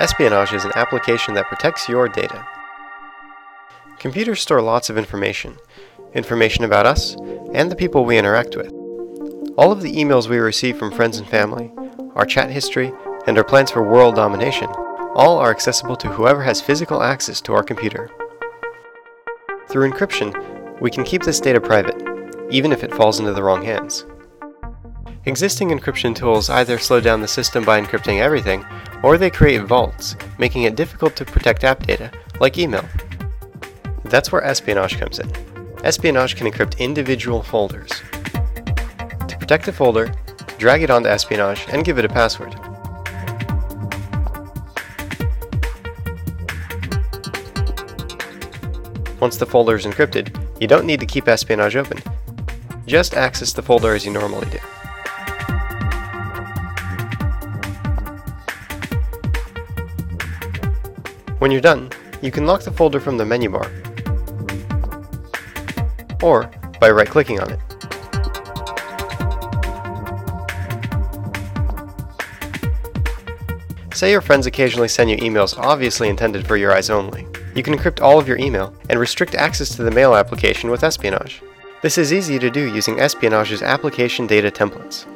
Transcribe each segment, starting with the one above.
Espionage is an application that protects your data. Computers store lots of information information about us and the people we interact with. All of the emails we receive from friends and family, our chat history, and our plans for world domination all are accessible to whoever has physical access to our computer. Through encryption, we can keep this data private, even if it falls into the wrong hands. Existing encryption tools either slow down the system by encrypting everything, or they create vaults, making it difficult to protect app data, like email. That's where espionage comes in. Espionage can encrypt individual folders. To protect a folder, drag it onto espionage and give it a password. Once the folder is encrypted, you don't need to keep espionage open. Just access the folder as you normally do. When you're done, you can lock the folder from the menu bar, or by right-clicking on it. Say your friends occasionally send you emails obviously intended for your eyes only. You can encrypt all of your email and restrict access to the mail application with espionage. This is easy to do using espionage's application data templates.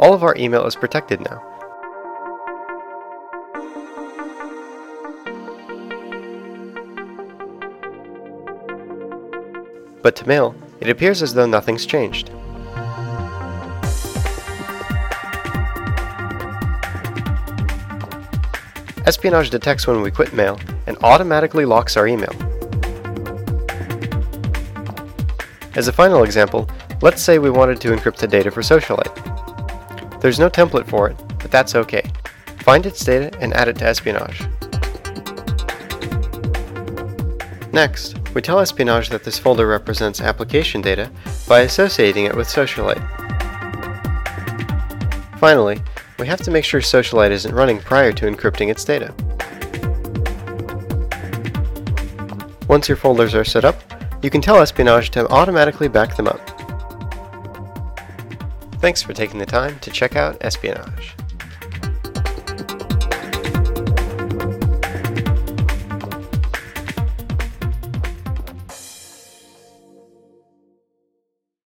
All of our email is protected now. But to mail, it appears as though nothing's changed. Espionage detects when we quit mail and automatically locks our email. As a final example, let's say we wanted to encrypt the data for Socialite. There's no template for it, but that's okay. Find its data and add it to Espionage. Next, we tell Espionage that this folder represents application data by associating it with Socialite. Finally, we have to make sure Socialite isn't running prior to encrypting its data. Once your folders are set up, you can tell Espionage to automatically back them up. Thanks for taking the time to check out Espionage.